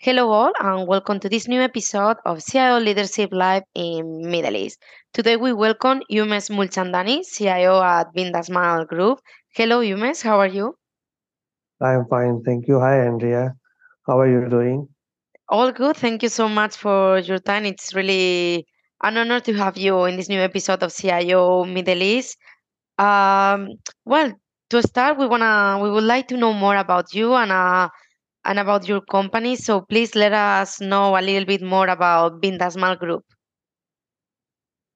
Hello all and welcome to this new episode of CIO Leadership Live in Middle East. Today we welcome Umesh Moolchandani, CIO at Bin Dasmal Group. Hello Umesh, how are you? I am fine, thank you. Hi Andrea, how are you doing? All good. Thank you so much for your time. It's really an honor to have you in this new episode of CIO Middle East. Um, well, to start, we wanna we would like to know more about you and uh, and about your company. So please let us know a little bit more about Bin Dasmal Group.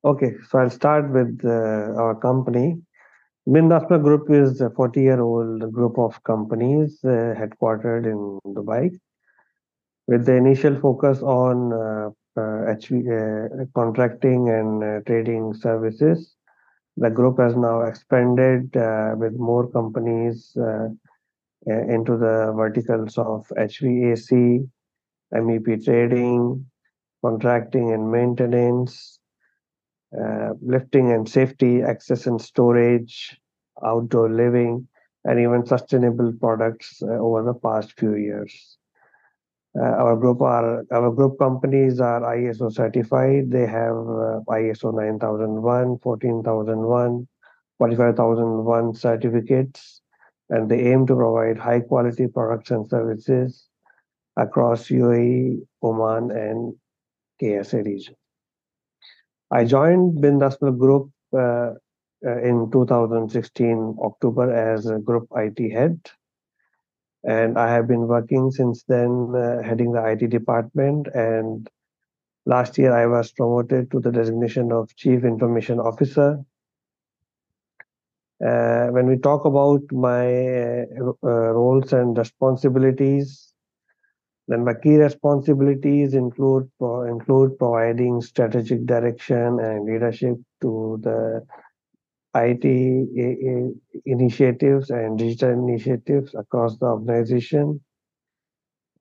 Okay, so I'll start with uh, our company. Bin Dasmal Group is a 40-year-old group of companies uh, headquartered in Dubai, with the initial focus on uh, HV, uh, contracting and uh, trading services. The group has now expanded uh, with more companies uh, into the verticals of HVAC, MEP trading, contracting and maintenance, uh, lifting and safety, access and storage, outdoor living, and even sustainable products uh, over the past few years. Uh, our group are our group companies are ISO certified. They have uh, ISO 9001, 14001, 45001 certificates and they aim to provide high quality products and services across UAE, Oman, and KSA region. I joined Bin Dasmal Group uh, uh, in 2016 October as a group IT head, and I have been working since then, uh, heading the IT department. And last year, I was promoted to the designation of Chief Information Officer uh, when we talk about my uh, roles and responsibilities, then my key responsibilities include uh, include providing strategic direction and leadership to the IT initiatives and digital initiatives across the organization.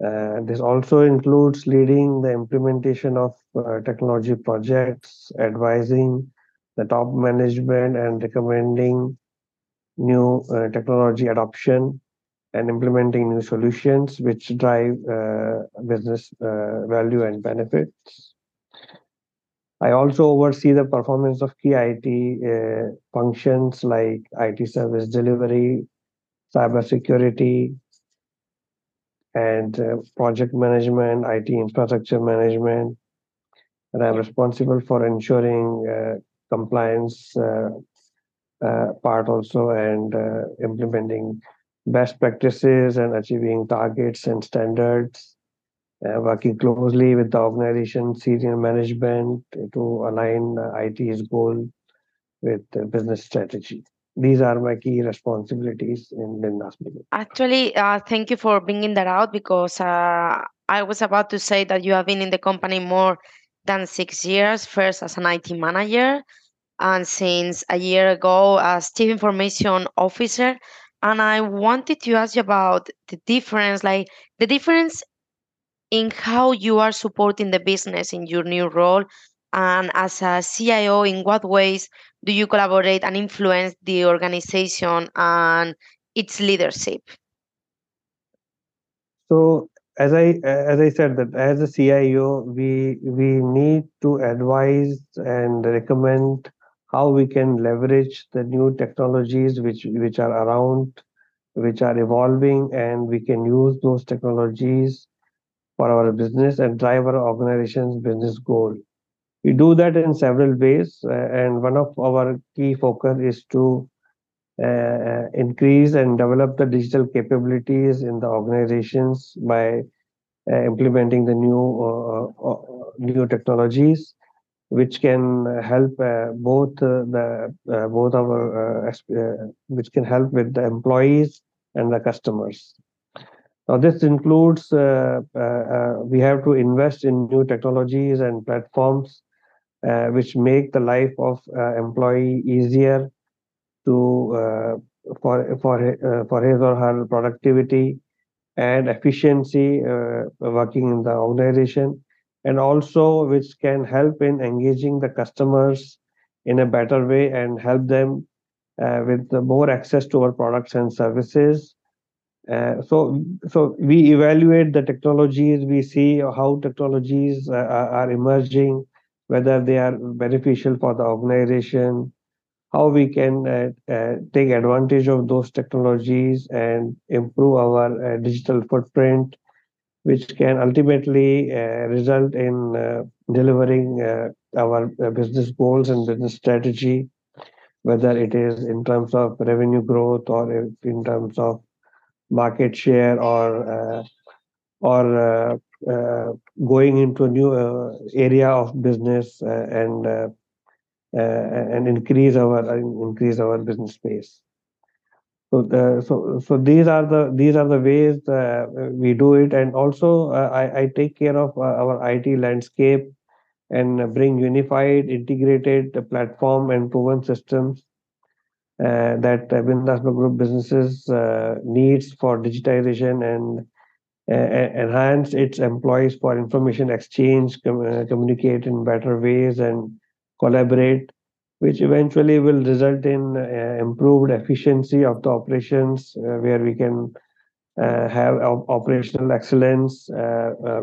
Uh, this also includes leading the implementation of uh, technology projects, advising the top management, and recommending new uh, technology adoption and implementing new solutions which drive uh, business uh, value and benefits. I also oversee the performance of key IT uh, functions like IT service delivery, cybersecurity, and uh, project management, IT infrastructure management. And I'm responsible for ensuring uh, compliance part also and uh, implementing best practices and achieving targets and standards, uh, working closely with the organization senior management to align IT's goal with the business strategy. These are my key responsibilities in Bindas Actually, uh, thank you for bringing that out because uh, I was about to say that you have been in the company more than six years, first as an IT manager, and since a year ago as chief information officer and i wanted to ask you about the difference like the difference in how you are supporting the business in your new role and as a cio in what ways do you collaborate and influence the organization and its leadership? So as i as i said that as a cio we we need to advise and recommend how we can leverage the new technologies which which are around which are evolving and we can use those technologies for our business and drive our organization's business goal. We do that in several ways uh, and one of our key focus is to uh, increase and develop the digital capabilities in the organizations by uh, implementing the new uh, uh, new technologies which can help uh, both uh, the uh, both our which can help with the employees and the customers. Now, this includes uh, uh, we have to invest in new technologies and platforms uh, which make the life of employee easier to for for for his or her productivity and efficiency working in the organization and also which can help in engaging the customers in a better way and help them uh, with more access to our products and services Uh, so, so we evaluate the technologies. We see how technologies uh, are emerging, whether they are beneficial for the organization, how we can uh, uh, take advantage of those technologies and improve our uh, digital footprint, which can ultimately uh, result in uh, delivering uh, our uh, business goals and business strategy, whether it is in terms of revenue growth or in terms of market share or uh, or uh, going into a new area of business and and increase our increase our business space. So, the, so so these are the these are the ways uh, we do it, and also uh, I, I take care of our IT landscape and bring unified, integrated platform and proven systems uh, that uh, Bin Dasmal Group businesses uh, needs for digitization and enhance its employees for information exchange, com- communicate in better ways, and collaborate, which eventually will result in uh, improved efficiency of the operations, uh, where we can uh, have op- operational excellence.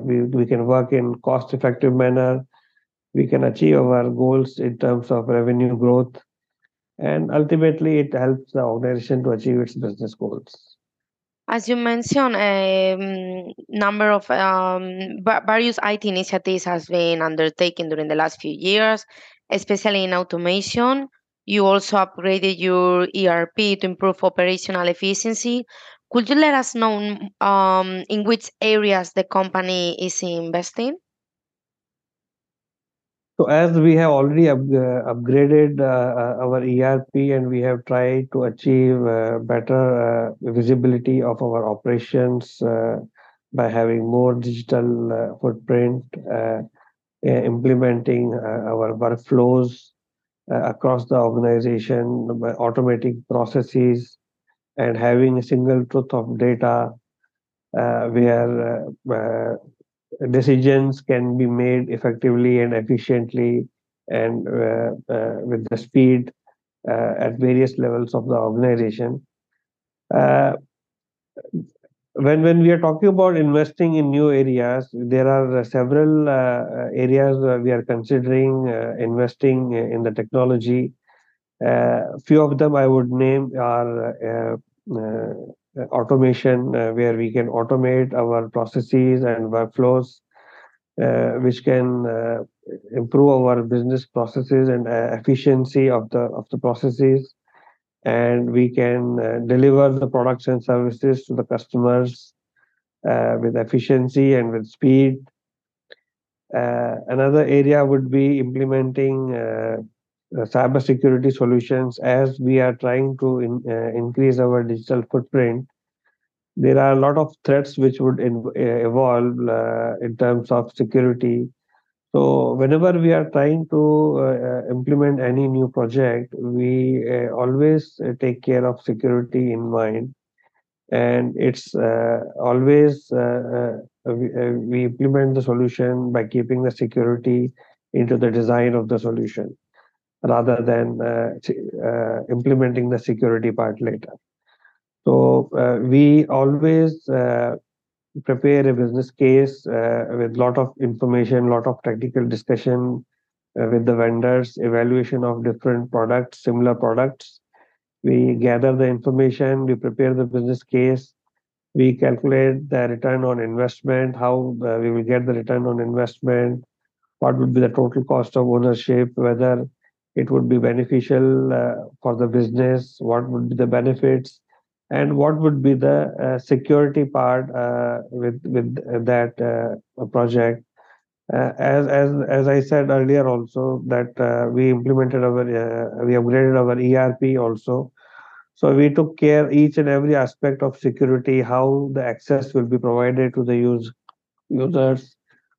we, we can work in cost-effective manner. We can achieve our goals in terms of revenue growth, and ultimately it helps the organization to achieve its business goals. As you mentioned, a um, number of um, various IT initiatives has been undertaken during the last few years, especially in automation. You also upgraded your ERP to improve operational efficiency. Could you let us know um, in which areas the company is investing? So as we have already up, uh, upgraded uh, our ERP and we have tried to achieve uh, better uh, visibility of our operations uh, by having more digital uh, footprint, Uh, implementing uh, our workflows uh, across the organization, by automating processes, and having a single truth of data where decisions can be made effectively and efficiently and uh, uh, with the speed uh, at various levels of the organization. When when we are talking about investing in new areas, there are uh, several uh, uh, areas we are considering investing in the technology. A few of them I would name are uh, automation uh, where we can automate our processes and workflows uh, which can improve our business processes and efficiency of the of the processes and we can deliver the products and services to the customers with efficiency and with speed. Uh, another area would be implementing uh, cyber security solutions as we are trying to in, uh, increase our digital footprint. There are a lot of threats which would in, uh, evolve uh, in terms of security so whenever we are trying to uh, implement any new project we uh, always take care of security in mind and it's uh, always we, we implement the solution by keeping the security into the design of the solution rather than uh, uh, implementing the security part later. So uh, we always prepare a business case with a lot of information, a lot of technical discussion with the vendors, evaluation of different products, similar products. We gather the information, we prepare the business case, we calculate the return on investment, how uh, we will get the return on investment, what would be the total cost of ownership, whether it would be beneficial uh, for the business, what would be the benefits, and what would be the uh, security part uh, with with that uh, project. Uh, as as as I said earlier, also that uh, we implemented our we upgraded our ERP also. So we took care each and every aspect of security, how the access will be provided to the use, users,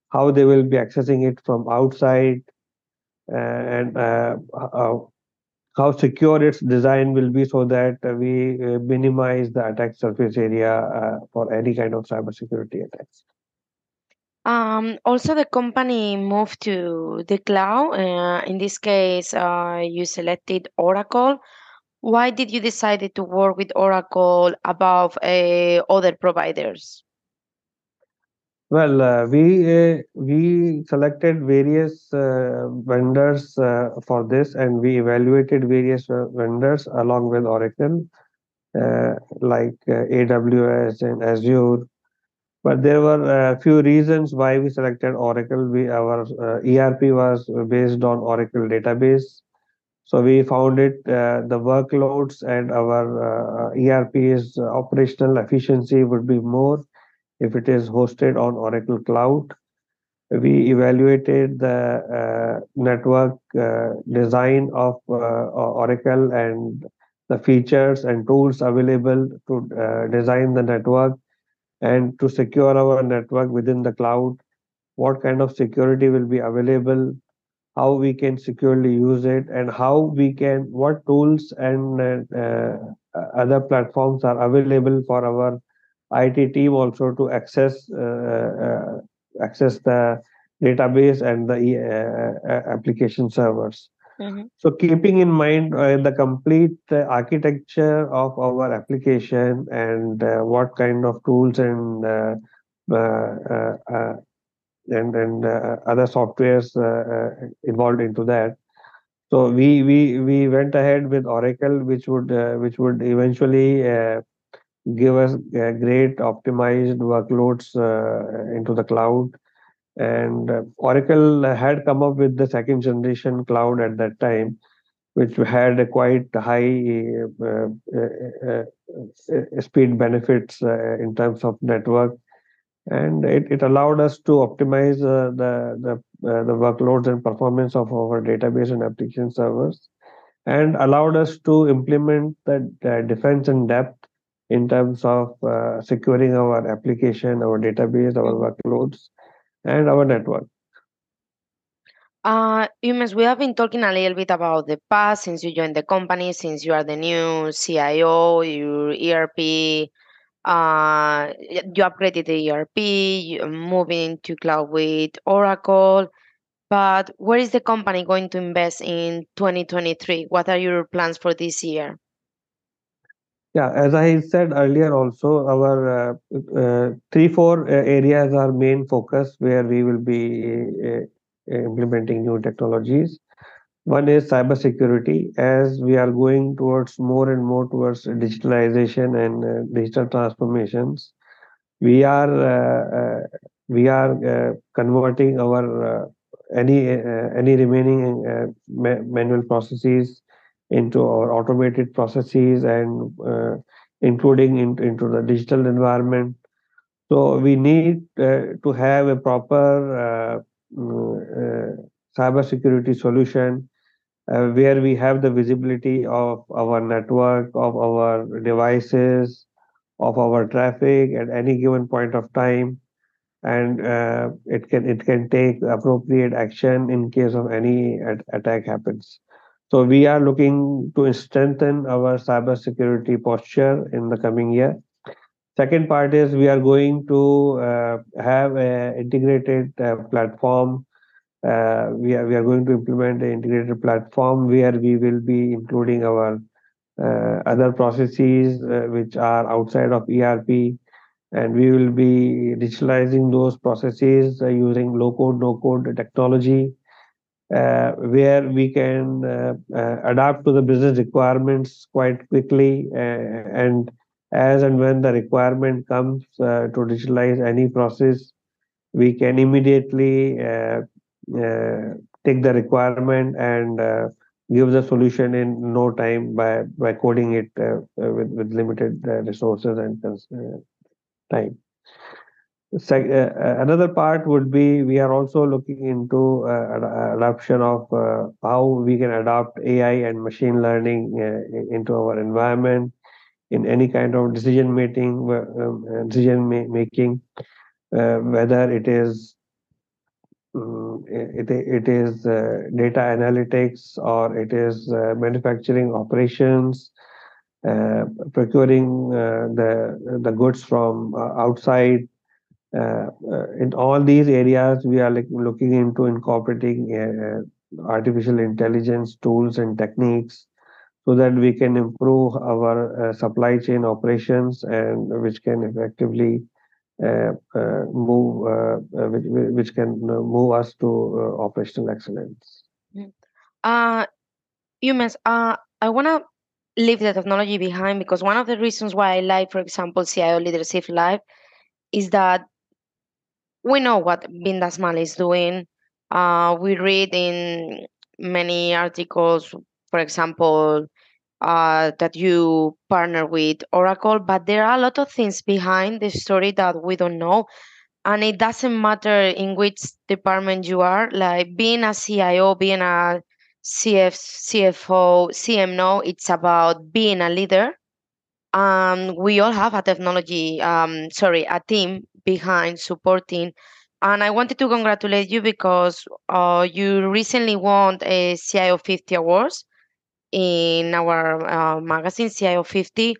how they will be accessing it from outside, and uh, how, secure its design will be so that we uh, minimize the attack surface area uh, for any kind of cybersecurity attacks. Um, also, the company moved to the cloud. Uh, in this case, uh, you selected Oracle. Why did you decide to work with Oracle above uh, other providers? Well, uh, we uh, we selected various uh, vendors uh, for this, and we evaluated various uh, vendors along with Oracle, uh, like AWS and Azure. But there were a few reasons why we selected Oracle. We our ERP was based on Oracle database, so we found it the workloads and our ERP's operational efficiency would be more if it is hosted on Oracle Cloud. We evaluated the uh, network uh, design of uh, Oracle and the features and tools available to uh, design the network and to secure our network within the cloud. What kind of security will be available, how we can securely use it, and how we can, what tools and uh, other platforms are available for our IT team also to access uh, uh, access the database and the uh, application servers. Mm-hmm. So keeping in mind uh, the complete uh, architecture of our application and uh, what kind of tools and and and other softwares involved into that. So we we we went ahead with Oracle, which would which would eventually give us great optimized workloads uh, into the cloud. And uh, Oracle had come up with the second generation cloud at that time, which had a quite high uh, speed benefits in terms of network. And it, it allowed us to optimize the, the, the workloads and performance of our database and application servers and allowed us to implement the defense in depth in terms of uh, securing our application, our database, our workloads, and our network. Uh, Umesh, we have been talking a little bit about the past since you joined the company, since you are the new CIO, your ERP, uh, you upgraded the ERP, moving to cloud with Oracle. But where is the company going to invest in 2023? What are your plans for this year? Yeah, as I said earlier, also our uh, uh, three four uh, areas are main focus where we will be uh, implementing new technologies. One is cybersecurity, as we are going towards more and more towards digitalization and uh, digital transformations. We are uh, we are converting our any any remaining manual processes into our automated processes and uh, including in, into the digital environment. So we need uh, to have a proper uh, mm, uh cybersecurity solution uh, where we have the visibility of our network, of our devices, of our traffic at any given point of time, and uh, it can it can take appropriate action in case of any attack happens. So we are looking to strengthen our cybersecurity posture in the coming year. Second part is we are going to uh, have an integrated uh, platform. Uh, we are we are going to implement an integrated platform where we will be including our uh, other processes uh, which are outside of ERP, and we will be digitalizing those processes uh, using low code, no code technology uh, where we can uh, uh, adapt to the business requirements quite quickly and as and when the requirement comes to digitalize any process we can immediately take the requirement and give the solution in no time by by coding it uh, with with limited uh, resources and uh, time uh, uh, another part would be we are also looking into uh, adoption of uh, how we can adopt AI and machine learning uh, into our environment in any kind of decision making um, decision ma making whether it is um, it, it is data analytics or it is manufacturing operations procuring the the goods from outside uh, uh, in all these areas, we are like looking into incorporating uh, artificial intelligence tools and techniques so that we can improve our uh, supply chain operations and which can effectively uh, uh, move uh, which, which can move us to operational excellence. Mm. Uh, you uh, I want to leave the technology behind because one of the reasons why I like, for example, CIO Leadership Live is that we know what Bin Dasmal is doing. Uh, we read in many articles, for example, uh, that you partner with Oracle, but there are a lot of things behind the story that we don't know. And it doesn't matter in which department you are, like being a CIO, being a CF, CFO, CMO, it's about being a leader. Um, we all have a technology, um, sorry, a team behind supporting. And I wanted to congratulate you because uh, you recently won a CIO 50 awards in our uh, magazine CIO 50.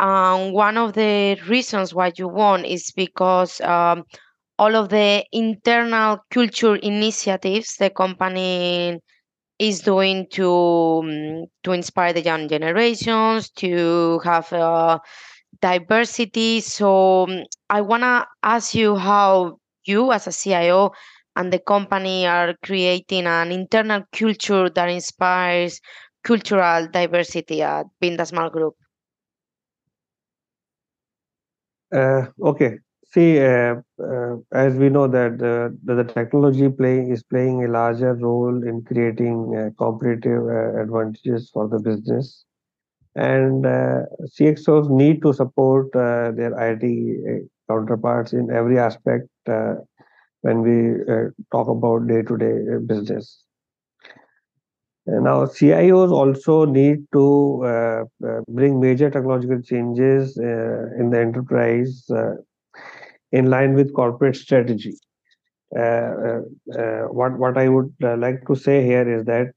And one of the reasons why you won is because um, all of the internal culture initiatives the company is doing to um, to inspire the young generations to have uh, diversity. So um, I wanna ask you how you, as a CIO, and the company are creating an internal culture that inspires cultural diversity at Bin Dasmal Group? Uh, okay. See, uh, uh, as we know that the, the technology play is playing a larger role in creating uh, competitive uh, advantages for the business, and uh, CXOs need to support their IT counterparts in every aspect when we talk about day-to-day business. Now, CIOs also need to uh, uh, bring major technological changes uh, in the enterprise uh, in line with corporate strategy. Uh, uh, what what I would like to say here is that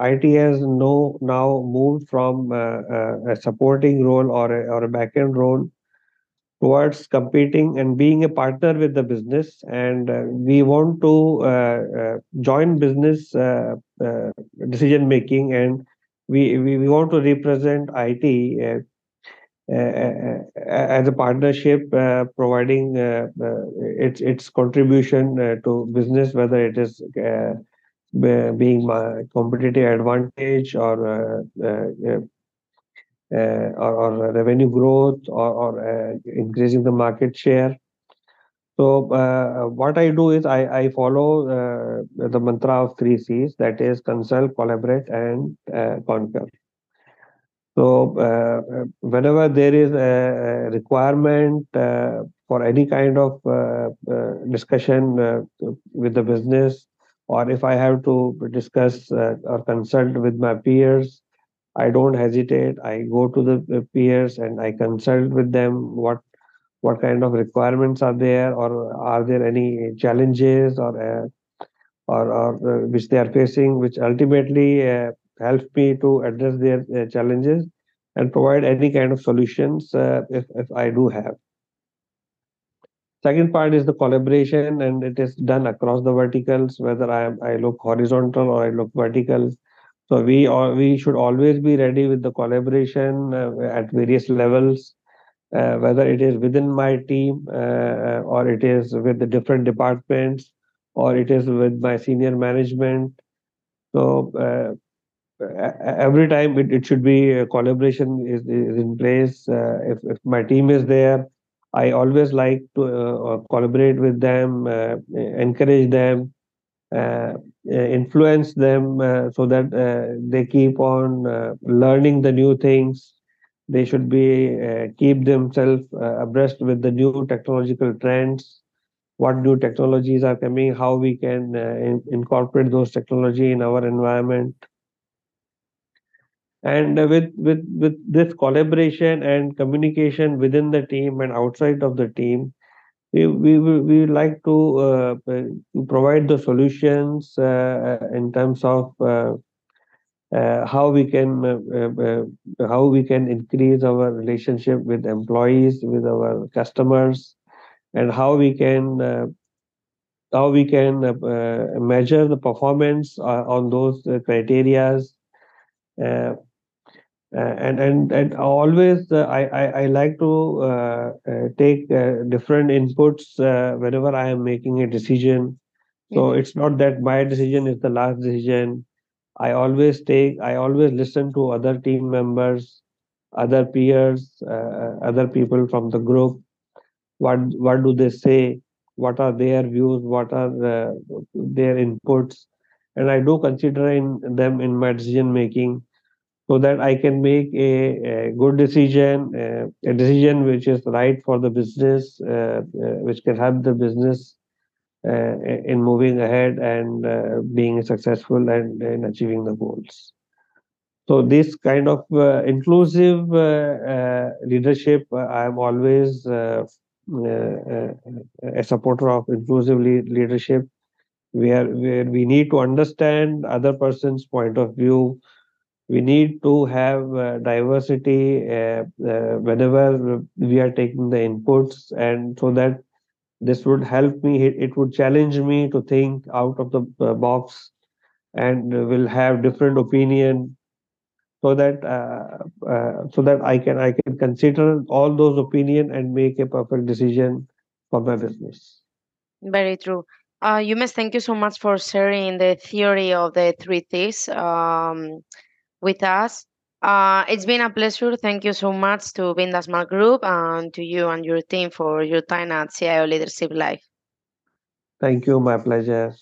IT has no now moved from a supporting role or a, or a backend role towards competing and being a partner with the business. And uh, we want to uh, uh, join business uh, uh, decision making. And we, we, we want to represent IT uh, as a partnership providing its its contribution to business whether it is being my competitive advantage or uh, or, or, revenue growth or, or uh, increasing the market share. So uh, what I do is I, I follow the mantra of three C's that is consult, collaborate, and conquer. So uh, whenever there is a requirement uh, for any kind of uh, discussion with the business, or if I have to discuss or consult with my peers, I don't hesitate. I go to the peers and I consult with them what what kind of requirements are there, or are there any challenges or uh, or, or uh, which they are facing, which ultimately uh, helps me to address their uh, challenges and provide any kind of solutions uh, if if I do have. Second part is the collaboration, and it is done across the verticals. Whether I am I look horizontal or I look vertical, so we are, we should always be ready with the collaboration uh, at various levels, uh, whether it is within my team uh, or it is with the different departments or it is with my senior management. So uh, every time it, it should be a collaboration is, is in place. Uh, if, if my team is there, I always like to uh, collaborate with them, encourage them, uh, uh, influence them uh, so that they keep on learning the new things. They should be keep themselves abreast with the new technological trends what new technologies are coming how we can in, incorporate those technology in our environment and with with with this collaboration and communication within the team and outside of the team we we we like to uh, provide the solutions uh, in terms of uh, uh how we can uh, uh, how we can increase our relationship with employees with our customers and how we can how we can measure the performance on those criterias. Uh, and and and always uh, I, I, I like to uh, uh, take uh, different inputs uh, whenever I am making a decision. So Mhm. it's not that my decision is the last decision. I always take I always listen to other team members, other peers, uh, other people from the group. What what do they say? What are their views? What are uh, their inputs? And I do consider in them in my decision making so that I can make a, a good decision, uh, a decision which is right for the business, uh, uh, which can help the business uh, in moving ahead and uh, being successful and in achieving the goals. So this kind of inclusive leadership, I am always a supporter of inclusive le- leadership, where where we need to understand other person's point of view we need to have uh, diversity uh, uh, whenever we are taking the inputs and so that this would help me it, it would challenge me to think out of the uh, box and will have different opinion so that uh, uh, so that i can i can consider all those opinion and make a perfect decision for my business Very true. Uh, Umesh, thank you so much for sharing the theory of the three T's um, with us. Uh, it's been a pleasure. Thank you so much to Bin Dasmal Group and to you and your team for your time at CIO Leadership Live. thank you my pleasure